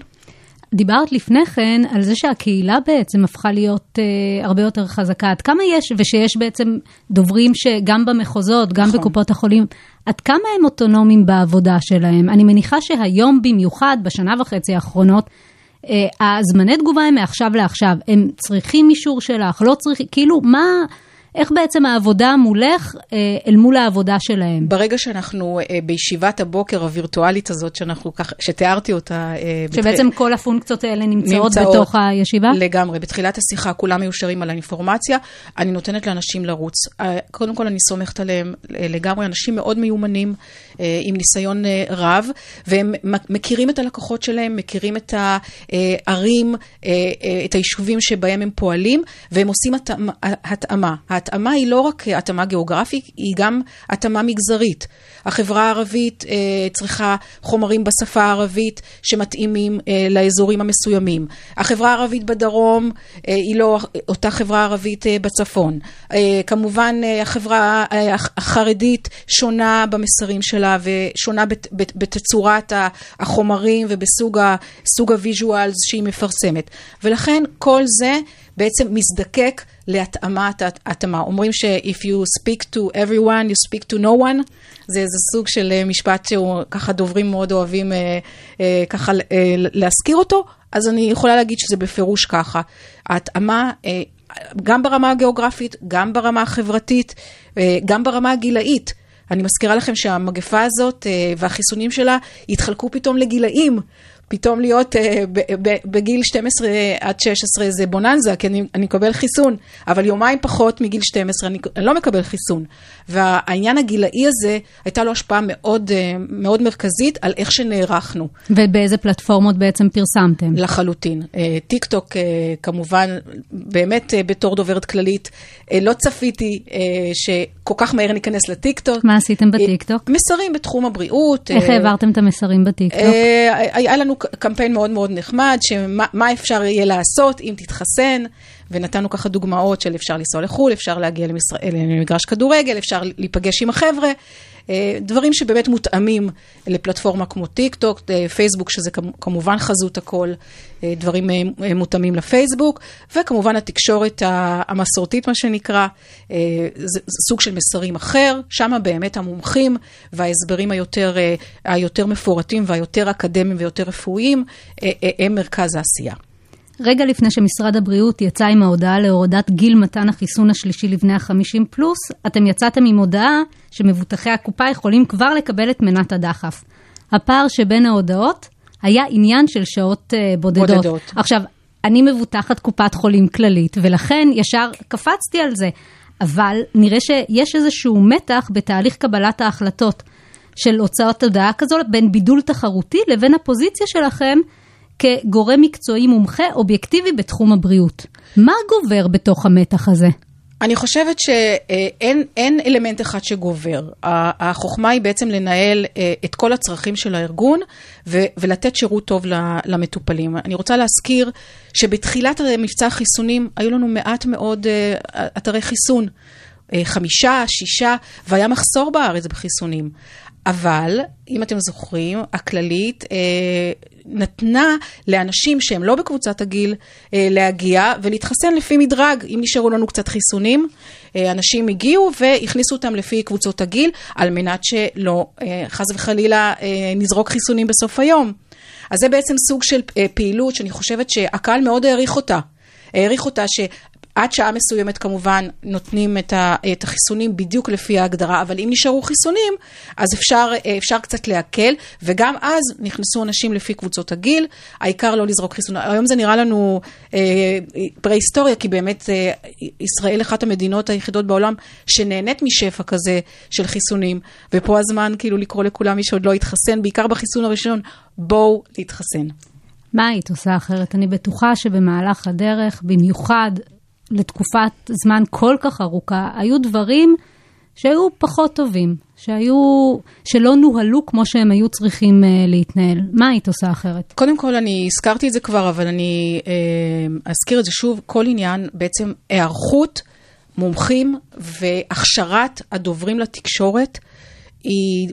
דיברת לפני כן על זה שהקהילה בעצם הפכה להיות אה, הרבה יותר חזקה. עד כמה יש, ושיש בעצם דוברים שגם במחוזות, גם נכון. בקופות החולים, עד כמה הם אוטונומיים בעבודה שלהם? אני מניחה שהיום במיוחד, בשנה וחצי האחרונות, אה, הזמני תגובה הם מעכשיו לעכשיו. הם צריכים אישור שלך, לא צריכים, כאילו, מה... איך בעצם העבודה מולך אה, אל מול העבודה שלהם? ברגע שאנחנו אה, בישיבת הבוקר הווירטואלית הזאת, שאנחנו כך, שתיארתי אותה... אה, שבעצם בתח... כל הפונקציות האלה נמצאות, נמצאות בתוך הישיבה? לגמרי. בתחילת השיחה כולם מיושרים על האינפורמציה, אני נותנת לאנשים לרוץ. קודם כל אני סומכת עליהם לגמרי, אנשים מאוד מיומנים, עם ניסיון רב, והם מכירים את הלקוחות שלהם, מכירים את הערים, את היישובים שבהם הם פועלים, והם עושים התאמה. התאמה. ההתאמה היא לא רק התאמה גיאוגרפית, היא גם התאמה מגזרית. החברה הערבית אה, צריכה חומרים בשפה הערבית שמתאימים אה, לאזורים המסוימים. החברה הערבית בדרום אה, היא לא אותה חברה ערבית אה, בצפון. אה, כמובן, אה, החברה אה, החרדית שונה במסרים שלה ושונה בת, בת, בתצורת החומרים ובסוג ה visuals שהיא מפרסמת. ולכן כל זה בעצם מזדקק להתאמת התאמה. אומרים ש-if you speak to everyone, you speak to no one. זה איזה סוג של אה, משפט שהוא ככה דוברים מאוד אוהבים אה, אה, ככה אה, להזכיר אותו, אז אני יכולה להגיד שזה בפירוש ככה. ההתאמה, אה, גם ברמה הגיאוגרפית, גם ברמה החברתית, אה, גם ברמה הגילאית. אני מזכירה לכם שהמגפה הזאת אה, והחיסונים שלה התחלקו פתאום לגילאים. פתאום להיות אה, בגיל 12 עד 16 זה בוננזה, כי אני, אני מקבל חיסון, אבל יומיים פחות מגיל 12 אני, אני לא מקבל חיסון. והעניין הגילאי הזה, הייתה לו השפעה מאוד, אה, מאוד מרכזית על איך שנערכנו. ובאיזה פלטפורמות בעצם פרסמתם? לחלוטין. אה, טיק טוק, אה, כמובן, באמת אה, בתור דוברת כללית, uh, לא צפיתי אה, שכל כך מהר ניכנס לטיק טוק. מה עשיתם בטיק טוק? מסרים בתחום הבריאות. איך אה, העברתם את המסרים בטיק טוק? אה, היה לנו קמפיין מאוד מאוד נחמד, שמה אפשר יהיה לעשות אם תתחסן, ונתנו ככה דוגמאות של אפשר לנסוע לחו"ל, אפשר להגיע למגרש כדורגל, אפשר להיפגש עם החבר'ה. אה, דברים שבאמת מותאמים לפלטפורמה כמו טיק טוק, אה, פייסבוק שזה כמובן חזות הכל, אה, דברים מותאמים לפייסבוק, וכמובן התקשורת המסורתית מה שנקרא, זה סוג של מסרים אחר, שם באמת המומחים וההסברים היותר, היותר מפורטים והיותר אקדמיים ויותר רפואיים הם מרכז העשייה. רגע לפני שמשרד הבריאות יצא עם ההודעה להורדת גיל מתן החיסון השלישי לבני ה-50 פלוס, אתם יצאתם עם הודעה שמבוטחי הקופה יכולים כבר לקבל את מנת הדחף. הפער שבין ההודעות היה עניין של שעות uh, בודדות. בודדות. עכשיו, אני מבוטחת קופת חולים כללית, ולכן ישר קפצתי על זה. אבל נראה שיש איזשהו מתח בתהליך קבלת ההחלטות של הוצאות הודעה כזו בין בידול תחרותי לבין הפוזיציה שלכם כגורם מקצועי מומחה אובייקטיבי בתחום הבריאות. מה גובר בתוך המתח הזה? אני חושבת שאין אלמנט אחד שגובר. החוכמה היא בעצם לנהל אה, את כל הצרכים של הארגון ולתת שירות טוב למטופלים. אני רוצה להזכיר שבתחילת מבצע החיסונים היו לנו מעט מאוד אה, אתרי חיסון. אה, חמישה, שישה, והיה מחסור בארץ בחיסונים. אבל, אם אתם זוכרים, הכללית נתנה לאנשים שהם לא בקבוצת הגיל אה, להגיע ולהתחסן לפי מדרג. אם נשארו לנו קצת חיסונים, אה, אנשים הגיעו והכניסו אותם לפי קבוצות הגיל, על מנת שלא, אה, חס וחלילה, נזרוק חיסונים בסוף היום. אז זה בעצם סוג של פעילות שאני חושבת שהקהל מאוד העריך אותה. העריך אותה עד שעה מסוימת כמובן נותנים את, ה, את החיסונים בדיוק לפי ההגדרה, אבל אם נשארו חיסונים, אז אפשר, אפשר קצת להקל, וגם אז נכנסו אנשים לפי קבוצות הגיל, העיקר לא לזרוק חיסונים. היום זה נראה לנו אה, פרה-היסטוריה, כי באמת אה, ישראל אחת המדינות היחידות בעולם שנהנית משפע כזה של חיסונים, ופה הזמן כאילו לקרוא לכולם מי שעוד לא התחסן, בעיקר בחיסון הראשון, בואו להתחסן. מה היית עושה אחרת? אני בטוחה שבמהלך הדרך, במיוחד לתקופת זמן כל כך ארוכה, היו דברים שהיו פחות טובים, שהיו, שלא נוהלו כמו שהם היו צריכים uh, להתנהל. מה היית עושה אחרת? קודם כל, אני הזכרתי את זה כבר, אבל אני uh, אזכיר את זה שוב. כל עניין, בעצם היערכות, מומחים והכשרת הדוברים לתקשורת, היא,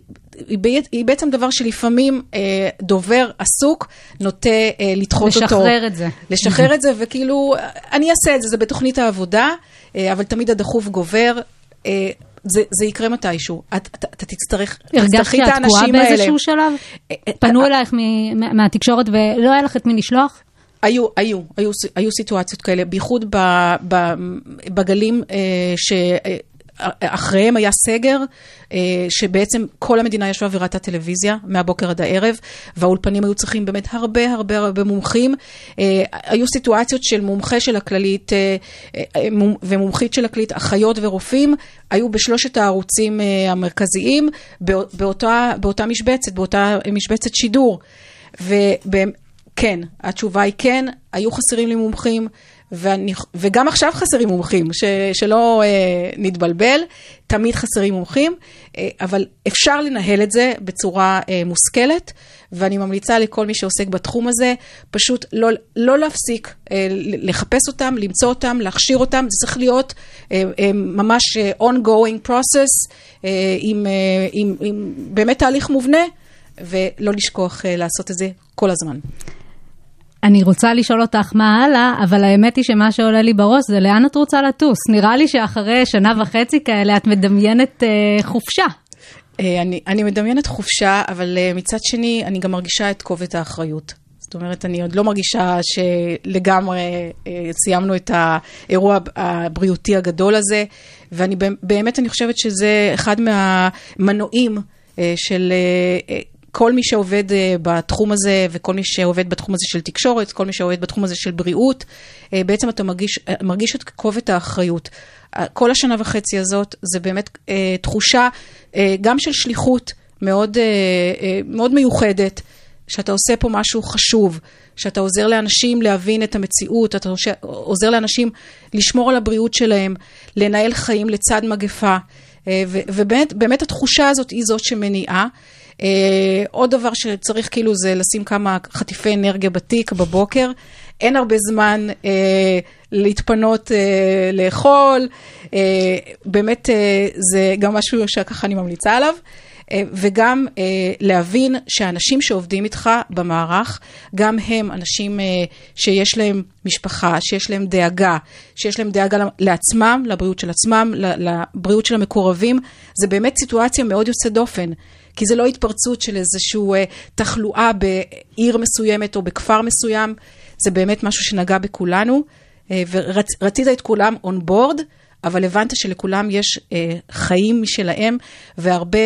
היא, היא בעצם דבר שלפעמים אה, דובר עסוק נוטה אה, לדחות לשחרר אותו. לשחרר את זה. לשחרר את זה, וכאילו, אני אעשה את זה, זה בתוכנית העבודה, אה, אבל תמיד הדחוף גובר. אה, זה, זה יקרה מתישהו. אתה את, תצטרך, תצטרכי את האנשים האלה. הרגשת שאת תקועה באיזשהו שלב? אה, אה, פנו אה, אלייך מהתקשורת ולא היה לך את מי לשלוח? היו, היו, היו, היו סיטואציות כאלה, בייחוד בגלים ש... אחריהם היה סגר, אה, שבעצם כל המדינה ישבה וראתה טלוויזיה מהבוקר עד הערב, והאולפנים היו צריכים באמת הרבה הרבה הרבה מומחים. אה, היו סיטואציות של מומחה של הכללית אה, ומומחית של הכללית, אחיות ורופאים, היו בשלושת הערוצים המרכזיים באותה, באותה משבצת, באותה משבצת שידור. וכן, התשובה היא כן, היו חסרים לי מומחים. ואני, וגם עכשיו חסרים מומחים, ש, שלא אה, נתבלבל, תמיד חסרים מומחים, אה, אבל אפשר לנהל את זה בצורה אה, מושכלת, ואני ממליצה לכל מי שעוסק בתחום הזה, פשוט לא, לא להפסיק אה, לחפש אותם, למצוא אותם, להכשיר אותם, זה צריך להיות אה, אה, ממש אה, ongoing process, אה, עם, אה, עם, עם באמת תהליך מובנה, ולא לשכוח אה, לעשות את זה כל הזמן. אני רוצה לשאול אותך מה הלאה, אבל האמת היא שמה שעולה לי בראש זה לאן את רוצה לטוס. נראה לי שאחרי שנה וחצי כאלה את מדמיינת אה, חופשה. אה, אני, אני מדמיינת חופשה, אבל אה, מצד שני, אני גם מרגישה את כובד האחריות. זאת אומרת, אני עוד לא מרגישה שלגמרי אה, סיימנו את האירוע הבריאותי הגדול הזה, ואני באמת, אני חושבת שזה אחד מהמנועים אה, של... אה, כל מי שעובד uh, בתחום הזה, וכל מי שעובד בתחום הזה של תקשורת, כל מי שעובד בתחום הזה של בריאות, uh, בעצם אתה מרגיש, uh, מרגיש את כובד האחריות. כל השנה וחצי הזאת זה באמת תחושה גם של שליחות מאוד, מאוד מיוחדת, שאתה עושה פה משהו חשוב, שאתה עוזר לאנשים להבין את המציאות, אתה עוזר לאנשים לשמור על הבריאות שלהם, לנהל חיים לצד מגפה. ובאמת התחושה הזאת היא זאת שמניעה. Uh, עוד דבר שצריך כאילו זה לשים כמה חטיפי אנרגיה בתיק בבוקר. אין הרבה זמן אה, להתפנות אה, לאכול. אה, באמת, אה, זה גם משהו שככה אני ממליצה עליו. אה, וגם אה, להבין שהאנשים שעובדים איתך במערך, גם הם אנשים אה, שיש להם משפחה, שיש להם דאגה, שיש להם דאגה לעצמם, לבריאות של עצמם, לבריאות של המקורבים. זה באמת סיטואציה מאוד יוצאת דופן. כי זה לא התפרצות של איזושהי תחלואה בעיר מסוימת או בכפר מסוים, זה באמת משהו שנגע בכולנו, ורצית את כולם און בורד. אבל הבנת שלכולם יש אה, חיים משלהם והרבה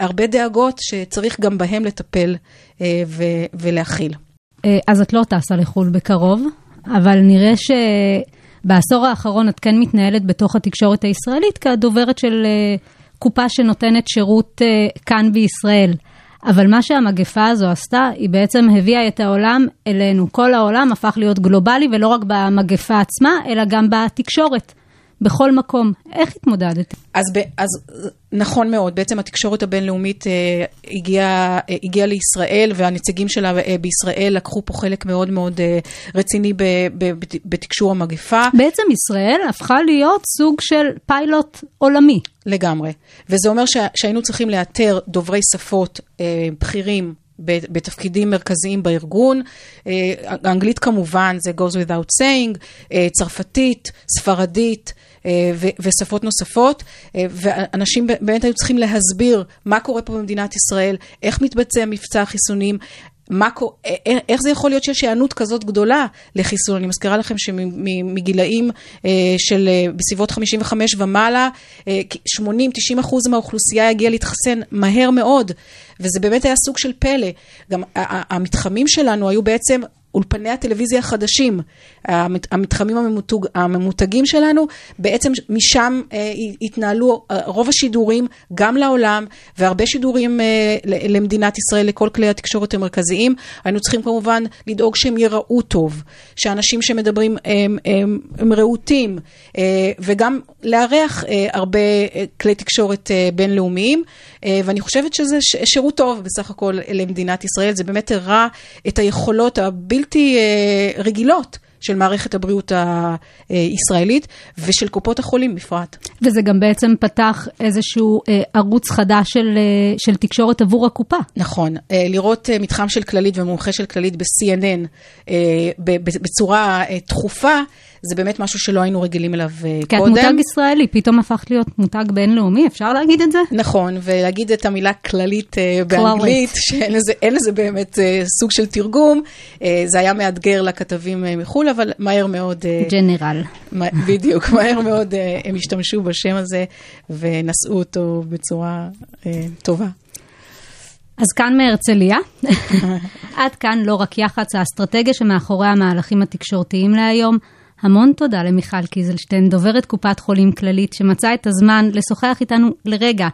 אה, דאגות שצריך גם בהם לטפל אה, ו- ולהכיל. אה, אז את לא טסה לחו"ל בקרוב, אבל נראה שבעשור האחרון את כן מתנהלת בתוך התקשורת הישראלית כדוברת של אה, קופה שנותנת שירות אה, כאן בישראל. אבל מה שהמגפה הזו עשתה, היא בעצם הביאה את העולם אלינו. כל העולם הפך להיות גלובלי, ולא רק במגפה עצמה, אלא גם בתקשורת. בכל מקום. איך התמודדת? אז, ב, אז נכון מאוד, בעצם התקשורת הבינלאומית אה, הגיעה הגיע לישראל והנציגים שלה אה, בישראל לקחו פה חלק מאוד מאוד אה, רציני ב, ב, ב, בתקשור המגפה. בעצם ישראל הפכה להיות סוג של פיילוט עולמי. לגמרי, וזה אומר ש, שהיינו צריכים לאתר דוברי שפות אה, בכירים בתפקידים מרכזיים בארגון. אה, אנגלית כמובן, זה goes without saying, אה, צרפתית, ספרדית. אה, ושפות נוספות, ואנשים באמת היו צריכים להסביר מה קורה פה במדינת ישראל, איך מתבצע מבצע החיסונים, מה, איך זה יכול להיות שיש היענות כזאת גדולה לחיסון? אני מזכירה לכם שמגילאים של בסביבות 55 ומעלה, 80-90 אחוז מהאוכלוסייה הגיעה להתחסן מהר מאוד, וזה באמת היה סוג של פלא. גם המתחמים שלנו היו בעצם אולפני הטלוויזיה החדשים, המתחמים הממותג, הממותגים שלנו, בעצם משם אה, התנהלו אה, רוב השידורים גם לעולם, והרבה שידורים אה, למדינת ישראל, לכל כלי התקשורת המרכזיים. היינו צריכים כמובן לדאוג שהם ייראו טוב, שאנשים שמדברים הם, הם, הם רהוטים, וגם לארח הרבה כלי תקשורת בינלאומיים, ואני חושבת שזה שירות טוב בסך הכל למדינת ישראל, זה באמת הראה את היכולות הבלתי... בלתי רגילות. של מערכת הבריאות הישראלית ושל קופות החולים בפרט. וזה גם בעצם פתח איזשהו אה, ערוץ חדש של, אה, של תקשורת עבור הקופה. נכון, אה, לראות אה, מתחם של כללית ומומחה של כללית ב-CNN אה, בצורה אה, תכופה, זה באמת משהו שלא היינו רגילים אליו כי קודם. כי את מותג ישראלי, פתאום הפכת להיות מותג בינלאומי, אפשר להגיד את זה? נכון, ולהגיד את המילה כללית uh, באנגלית, שאין לזה, לזה באמת uh, סוג של תרגום, זה היה מאתגר לכתבים מחו"ל, אבל מהר מאוד... ג'נרל. בדיוק, מהר מאוד הם השתמשו בשם הזה ונשאו אותו בצורה טובה. אז כאן מהרצליה, עד כאן לא רק יח"צ, האסטרטגיה שמאחורי המהלכים התקשורתיים להיום. המון תודה למיכל קיזלשטיין, דוברת קופת חולים כללית, שמצאה את הזמן לשוחח איתנו לרגע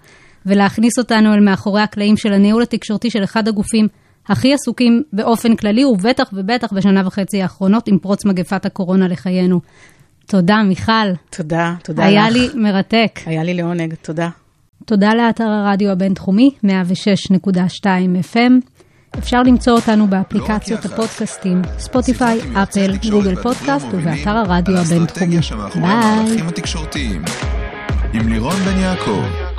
ולהכניס אותנו אל מאחורי הקלעים של הניהול התקשורתי של אחד הגופים הכי עסוקים באופן כללי, ובטח ובטח בשנה וחצי האחרונות עם פרוץ מגפת הקורונה לחיינו. תודה, מיכל. תודה, תודה היה לך. היה לי מרתק. היה לי לעונג, תודה. תודה לאתר הרדיו הבינתחומי, 106.2 FM. אפשר למצוא אותנו באפליקציות לא הפודקאסטים, ספוטיפיי, אפל, גוגל פודקאסט ובאתר הרדיו הבינתחומי. ביי. עם לירון בן יעקב.